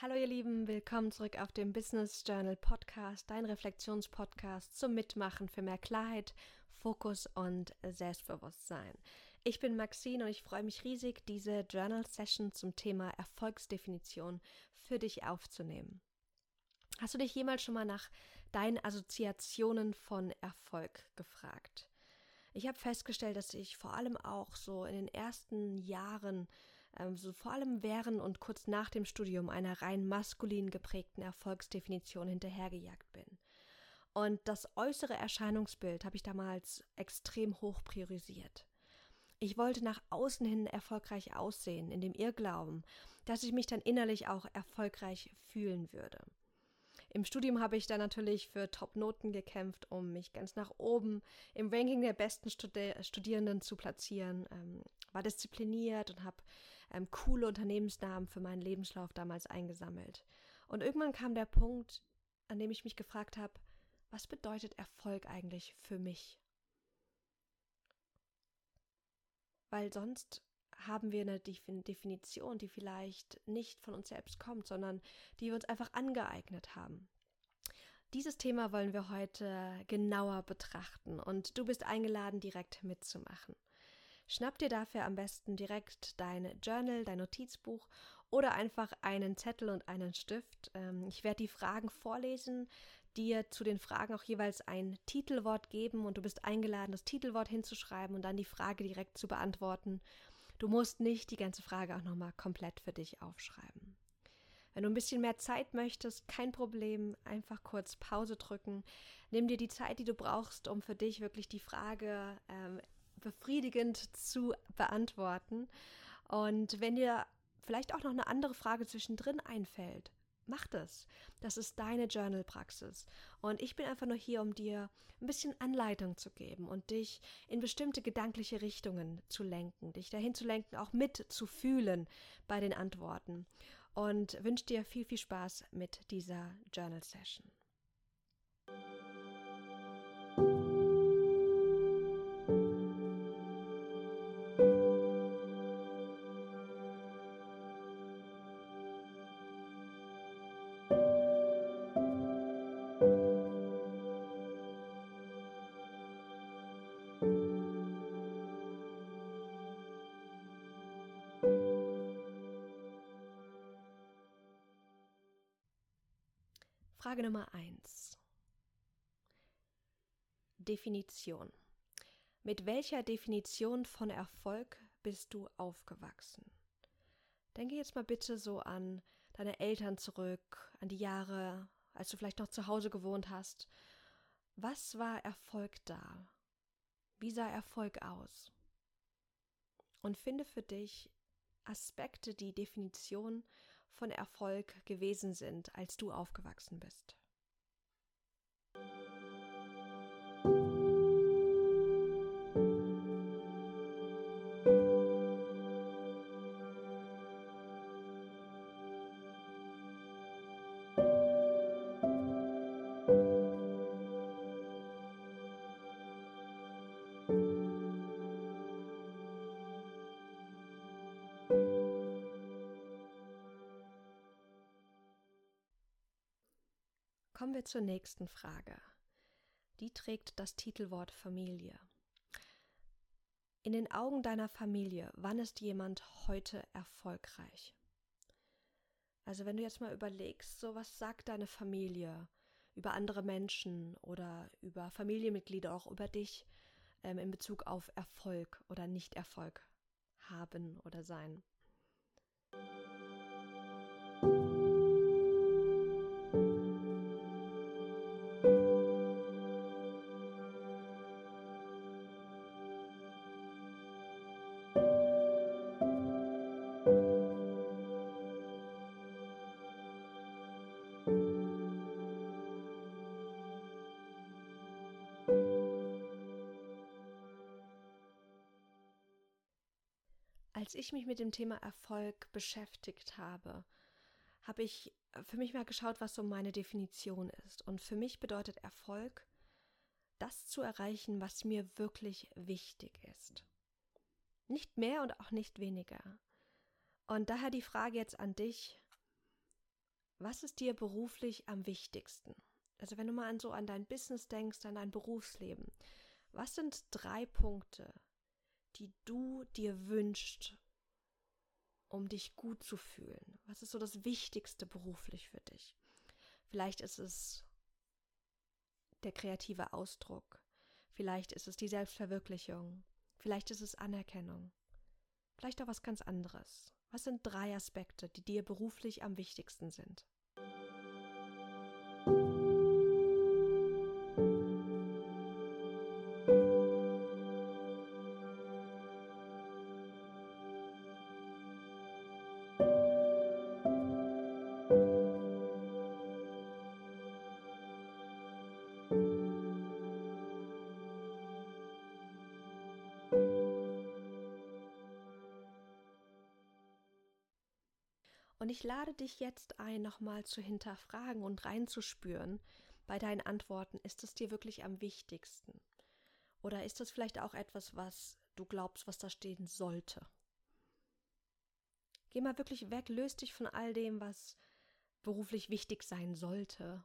Hallo ihr Lieben, willkommen zurück auf dem Business Journal Podcast, dein Reflexionspodcast zum Mitmachen für mehr Klarheit, Fokus und Selbstbewusstsein. Ich bin Maxine und ich freue mich riesig, diese Journal Session zum Thema Erfolgsdefinition für dich aufzunehmen. Hast du dich jemals schon mal nach deinen Assoziationen von Erfolg gefragt? Ich habe festgestellt, dass ich vor allem auch so in den ersten Jahren ähm, so vor allem während und kurz nach dem Studium einer rein maskulin geprägten Erfolgsdefinition hinterhergejagt bin. Und das äußere Erscheinungsbild habe ich damals extrem hoch priorisiert. Ich wollte nach außen hin erfolgreich aussehen, in dem Irrglauben, dass ich mich dann innerlich auch erfolgreich fühlen würde. Im Studium habe ich dann natürlich für Top-Noten gekämpft, um mich ganz nach oben im Ranking der besten Studi Studierenden zu platzieren. Ähm, war diszipliniert und habe ähm, coole Unternehmensnamen für meinen Lebenslauf damals eingesammelt. Und irgendwann kam der Punkt, an dem ich mich gefragt habe, was bedeutet Erfolg eigentlich für mich? Weil sonst haben wir eine Definition, die vielleicht nicht von uns selbst kommt, sondern die wir uns einfach angeeignet haben. Dieses Thema wollen wir heute genauer betrachten und du bist eingeladen, direkt mitzumachen. Schnapp dir dafür am besten direkt dein Journal, dein Notizbuch oder einfach einen Zettel und einen Stift. Ähm, ich werde die Fragen vorlesen, dir zu den Fragen auch jeweils ein Titelwort geben und du bist eingeladen, das Titelwort hinzuschreiben und dann die Frage direkt zu beantworten. Du musst nicht die ganze Frage auch nochmal komplett für dich aufschreiben. Wenn du ein bisschen mehr Zeit möchtest, kein Problem, einfach kurz Pause drücken. Nimm dir die Zeit, die du brauchst, um für dich wirklich die Frage ähm, befriedigend zu beantworten. Und wenn dir vielleicht auch noch eine andere Frage zwischendrin einfällt, mach das. Das ist deine Journal-Praxis. Und ich bin einfach nur hier, um dir ein bisschen Anleitung zu geben und dich in bestimmte gedankliche Richtungen zu lenken, dich dahin zu lenken, auch mitzufühlen bei den Antworten. Und wünsche dir viel, viel Spaß mit dieser Journal-Session. Frage Nummer 1. Definition. Mit welcher Definition von Erfolg bist du aufgewachsen? Denke jetzt mal bitte so an deine Eltern zurück, an die Jahre, als du vielleicht noch zu Hause gewohnt hast. Was war Erfolg da? Wie sah Erfolg aus? Und finde für dich Aspekte, die Definition von Erfolg gewesen sind, als du aufgewachsen bist. Kommen wir zur nächsten Frage. Die trägt das Titelwort Familie. In den Augen deiner Familie, wann ist jemand heute erfolgreich? Also wenn du jetzt mal überlegst, so was sagt deine Familie über andere Menschen oder über Familienmitglieder, auch über dich ähm, in Bezug auf Erfolg oder Nicht-Erfolg haben oder sein. Als ich mich mit dem Thema Erfolg beschäftigt habe, habe ich für mich mal geschaut, was so meine Definition ist. Und für mich bedeutet Erfolg, das zu erreichen, was mir wirklich wichtig ist. Nicht mehr und auch nicht weniger. Und daher die Frage jetzt an dich, was ist dir beruflich am wichtigsten? Also wenn du mal an so an dein Business denkst, an dein Berufsleben, was sind drei Punkte, die du dir wünschst, um dich gut zu fühlen? Was ist so das Wichtigste beruflich für dich? Vielleicht ist es der kreative Ausdruck, vielleicht ist es die Selbstverwirklichung, vielleicht ist es Anerkennung, vielleicht auch was ganz anderes. Was sind drei Aspekte, die dir beruflich am wichtigsten sind? Und ich lade dich jetzt ein, nochmal zu hinterfragen und reinzuspüren bei deinen Antworten. Ist es dir wirklich am wichtigsten? Oder ist das vielleicht auch etwas, was du glaubst, was da stehen sollte? Geh mal wirklich weg, löst dich von all dem, was beruflich wichtig sein sollte,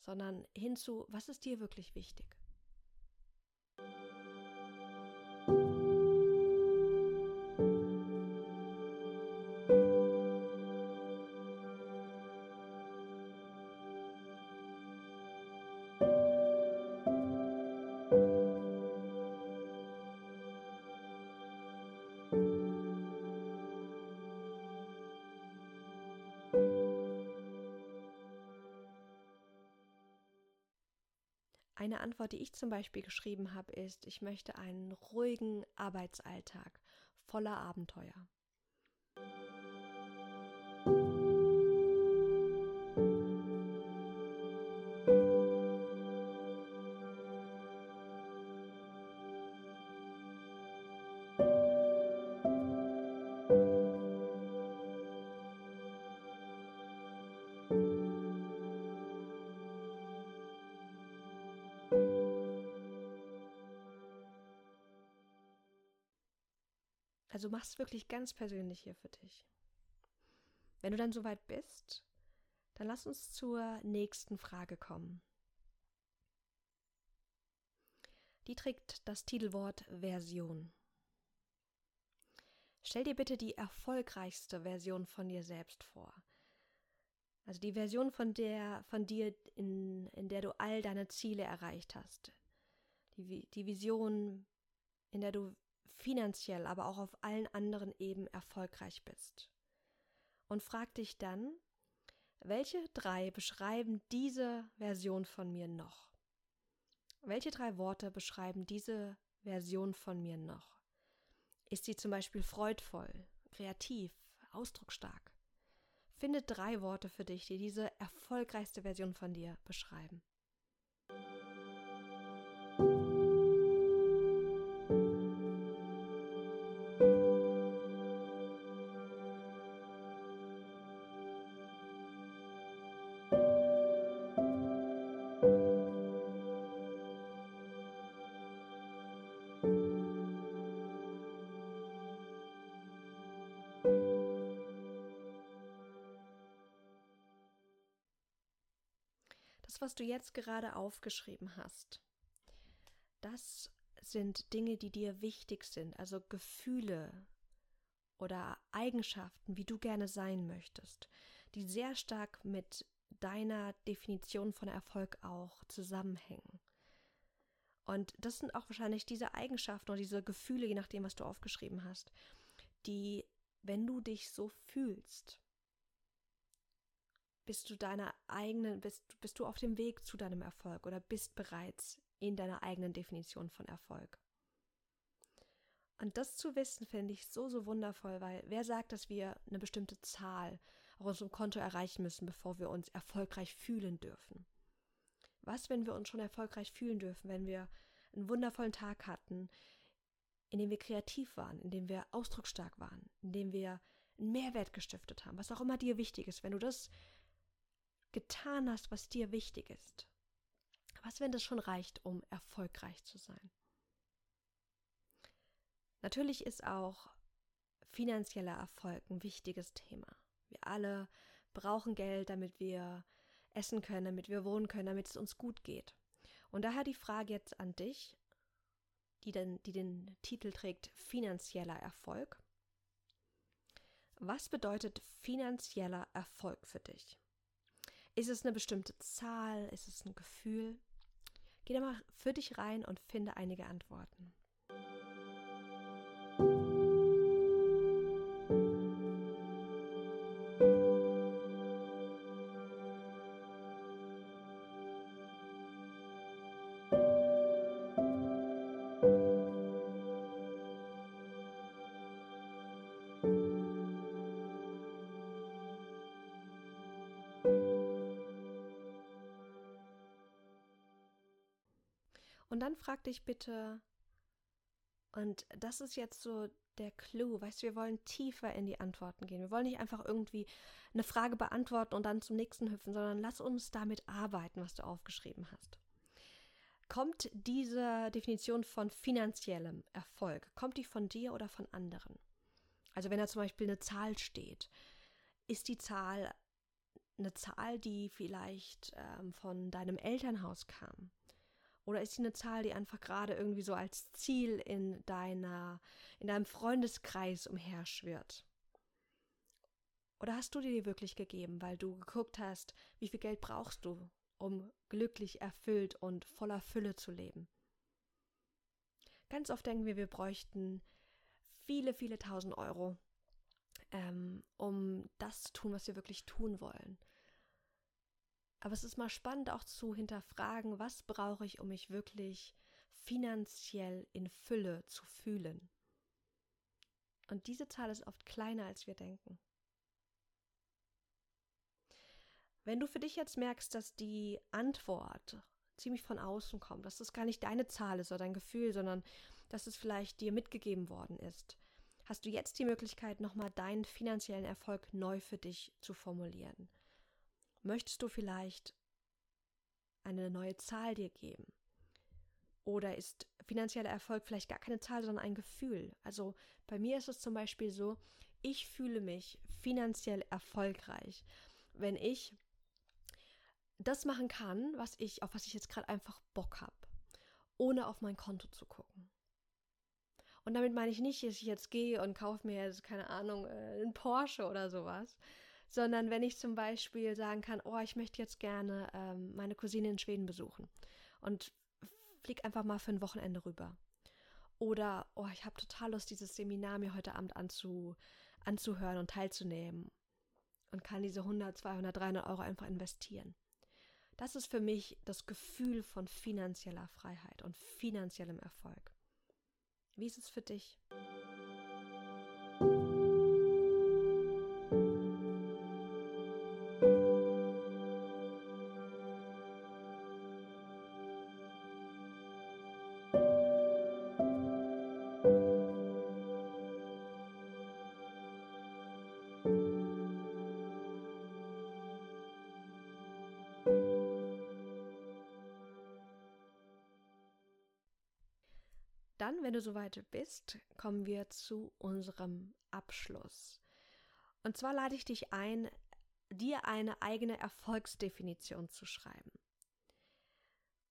sondern hinzu, was ist dir wirklich wichtig? Eine Antwort, die ich zum Beispiel geschrieben habe, ist, ich möchte einen ruhigen Arbeitsalltag voller Abenteuer. Also mach es wirklich ganz persönlich hier für dich. Wenn du dann soweit bist, dann lass uns zur nächsten Frage kommen. Die trägt das Titelwort Version. Stell dir bitte die erfolgreichste Version von dir selbst vor. Also die Version von der, von dir, in, in der du all deine Ziele erreicht hast. Die, die Vision, in der du finanziell, aber auch auf allen anderen Ebenen erfolgreich bist. Und frag dich dann, welche drei beschreiben diese Version von mir noch? Welche drei Worte beschreiben diese Version von mir noch? Ist sie zum Beispiel freudvoll, kreativ, ausdrucksstark? Finde drei Worte für dich, die diese erfolgreichste Version von dir beschreiben. Das, was du jetzt gerade aufgeschrieben hast, das sind Dinge, die dir wichtig sind, also Gefühle oder Eigenschaften, wie du gerne sein möchtest, die sehr stark mit deiner Definition von Erfolg auch zusammenhängen. Und das sind auch wahrscheinlich diese Eigenschaften oder diese Gefühle, je nachdem, was du aufgeschrieben hast, die, wenn du dich so fühlst, bist du deiner eigenen, bist, bist du auf dem Weg zu deinem Erfolg oder bist bereits in deiner eigenen Definition von Erfolg. Und das zu wissen, finde ich so, so wundervoll, weil wer sagt, dass wir eine bestimmte Zahl auf unserem Konto erreichen müssen, bevor wir uns erfolgreich fühlen dürfen? Was, wenn wir uns schon erfolgreich fühlen dürfen, wenn wir einen wundervollen Tag hatten, in dem wir kreativ waren, in dem wir ausdrucksstark waren, in dem wir einen Mehrwert gestiftet haben, was auch immer dir wichtig ist, wenn du das getan hast, was dir wichtig ist. Was, wenn das schon reicht, um erfolgreich zu sein? Natürlich ist auch finanzieller Erfolg ein wichtiges Thema. Wir alle brauchen Geld, damit wir essen können, damit wir wohnen können, damit es uns gut geht. Und daher die Frage jetzt an dich, die den, die den Titel trägt finanzieller Erfolg. Was bedeutet finanzieller Erfolg für dich? Ist es eine bestimmte Zahl? Ist es ein Gefühl? Geh da mal für dich rein und finde einige Antworten. Und dann frag dich bitte, und das ist jetzt so der Clou, weißt du, wir wollen tiefer in die Antworten gehen. Wir wollen nicht einfach irgendwie eine Frage beantworten und dann zum nächsten hüpfen, sondern lass uns damit arbeiten, was du aufgeschrieben hast. Kommt diese Definition von finanziellem Erfolg, kommt die von dir oder von anderen? Also wenn da zum Beispiel eine Zahl steht, ist die Zahl eine Zahl, die vielleicht ähm, von deinem Elternhaus kam? Oder ist sie eine Zahl, die einfach gerade irgendwie so als Ziel in deiner, in deinem Freundeskreis umherschwirrt? Oder hast du dir die wirklich gegeben, weil du geguckt hast, wie viel Geld brauchst du, um glücklich, erfüllt und voller Fülle zu leben? Ganz oft denken wir, wir bräuchten viele, viele tausend Euro, ähm, um das zu tun, was wir wirklich tun wollen. Aber es ist mal spannend auch zu hinterfragen, was brauche ich, um mich wirklich finanziell in Fülle zu fühlen. Und diese Zahl ist oft kleiner, als wir denken. Wenn du für dich jetzt merkst, dass die Antwort ziemlich von außen kommt, dass das gar nicht deine Zahl ist oder dein Gefühl, sondern dass es vielleicht dir mitgegeben worden ist, hast du jetzt die Möglichkeit, nochmal deinen finanziellen Erfolg neu für dich zu formulieren. Möchtest du vielleicht eine neue Zahl dir geben? Oder ist finanzieller Erfolg vielleicht gar keine Zahl, sondern ein Gefühl? Also bei mir ist es zum Beispiel so, ich fühle mich finanziell erfolgreich, wenn ich das machen kann, was ich, auf was ich jetzt gerade einfach Bock habe, ohne auf mein Konto zu gucken. Und damit meine ich nicht, dass ich jetzt gehe und kaufe mir jetzt, keine Ahnung, äh, einen Porsche oder sowas, sondern wenn ich zum Beispiel sagen kann, oh, ich möchte jetzt gerne ähm, meine Cousine in Schweden besuchen und flieg einfach mal für ein Wochenende rüber. Oder, oh, ich habe total Lust, dieses Seminar mir heute Abend anzu, anzuhören und teilzunehmen und kann diese 100, 200, 300 Euro einfach investieren. Das ist für mich das Gefühl von finanzieller Freiheit und finanziellem Erfolg. Wie ist es für dich? Dann, wenn du soweit bist, kommen wir zu unserem Abschluss. Und zwar lade ich dich ein, dir eine eigene Erfolgsdefinition zu schreiben.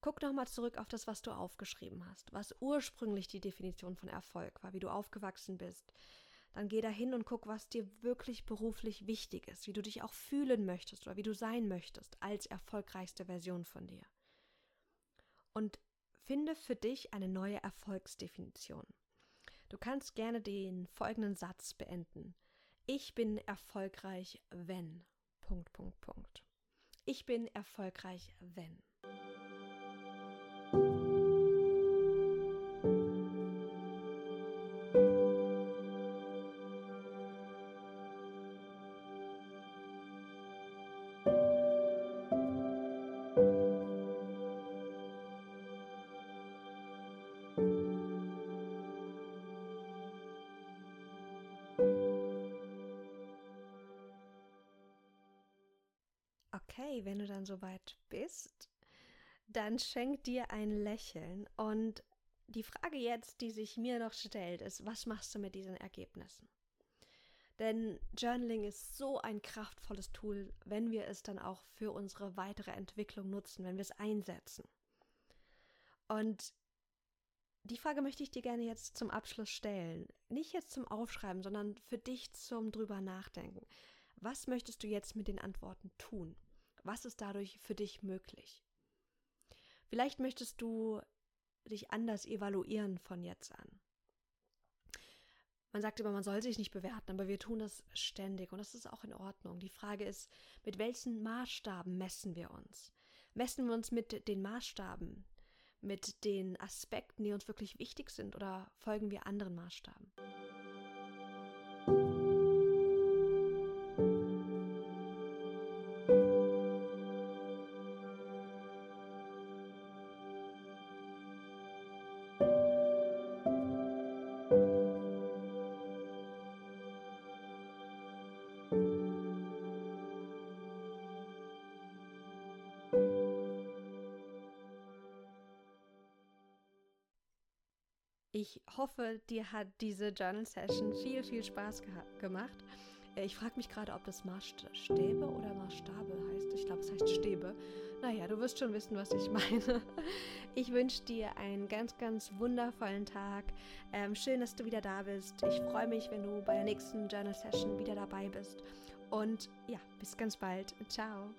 Guck nochmal zurück auf das, was du aufgeschrieben hast, was ursprünglich die Definition von Erfolg war, wie du aufgewachsen bist. Dann geh dahin und guck, was dir wirklich beruflich wichtig ist, wie du dich auch fühlen möchtest oder wie du sein möchtest als erfolgreichste Version von dir. Und Finde für dich eine neue Erfolgsdefinition. Du kannst gerne den folgenden Satz beenden. Ich bin erfolgreich, wenn. Punkt, Punkt, Punkt. Ich bin erfolgreich, wenn. Wenn du dann soweit bist, dann schenk dir ein Lächeln. Und die Frage jetzt, die sich mir noch stellt, ist, was machst du mit diesen Ergebnissen? Denn Journaling ist so ein kraftvolles Tool, wenn wir es dann auch für unsere weitere Entwicklung nutzen, wenn wir es einsetzen. Und die Frage möchte ich dir gerne jetzt zum Abschluss stellen. Nicht jetzt zum Aufschreiben, sondern für dich zum drüber nachdenken. Was möchtest du jetzt mit den Antworten tun? Was ist dadurch für dich möglich? Vielleicht möchtest du dich anders evaluieren von jetzt an. Man sagt immer, man soll sich nicht bewerten, aber wir tun das ständig und das ist auch in Ordnung. Die Frage ist, mit welchen Maßstaben messen wir uns? Messen wir uns mit den Maßstaben, mit den Aspekten, die uns wirklich wichtig sind oder folgen wir anderen Maßstaben? Ich hoffe, dir hat diese Journal Session viel, viel Spaß gemacht. Äh, ich frage mich gerade, ob das Maßstäbe oder Maßstabe heißt. Ich glaube, es heißt Stäbe. Naja, du wirst schon wissen, was ich meine. Ich wünsche dir einen ganz, ganz wundervollen Tag. Ähm, schön, dass du wieder da bist. Ich freue mich, wenn du bei der nächsten Journal Session wieder dabei bist. Und ja, bis ganz bald. Ciao.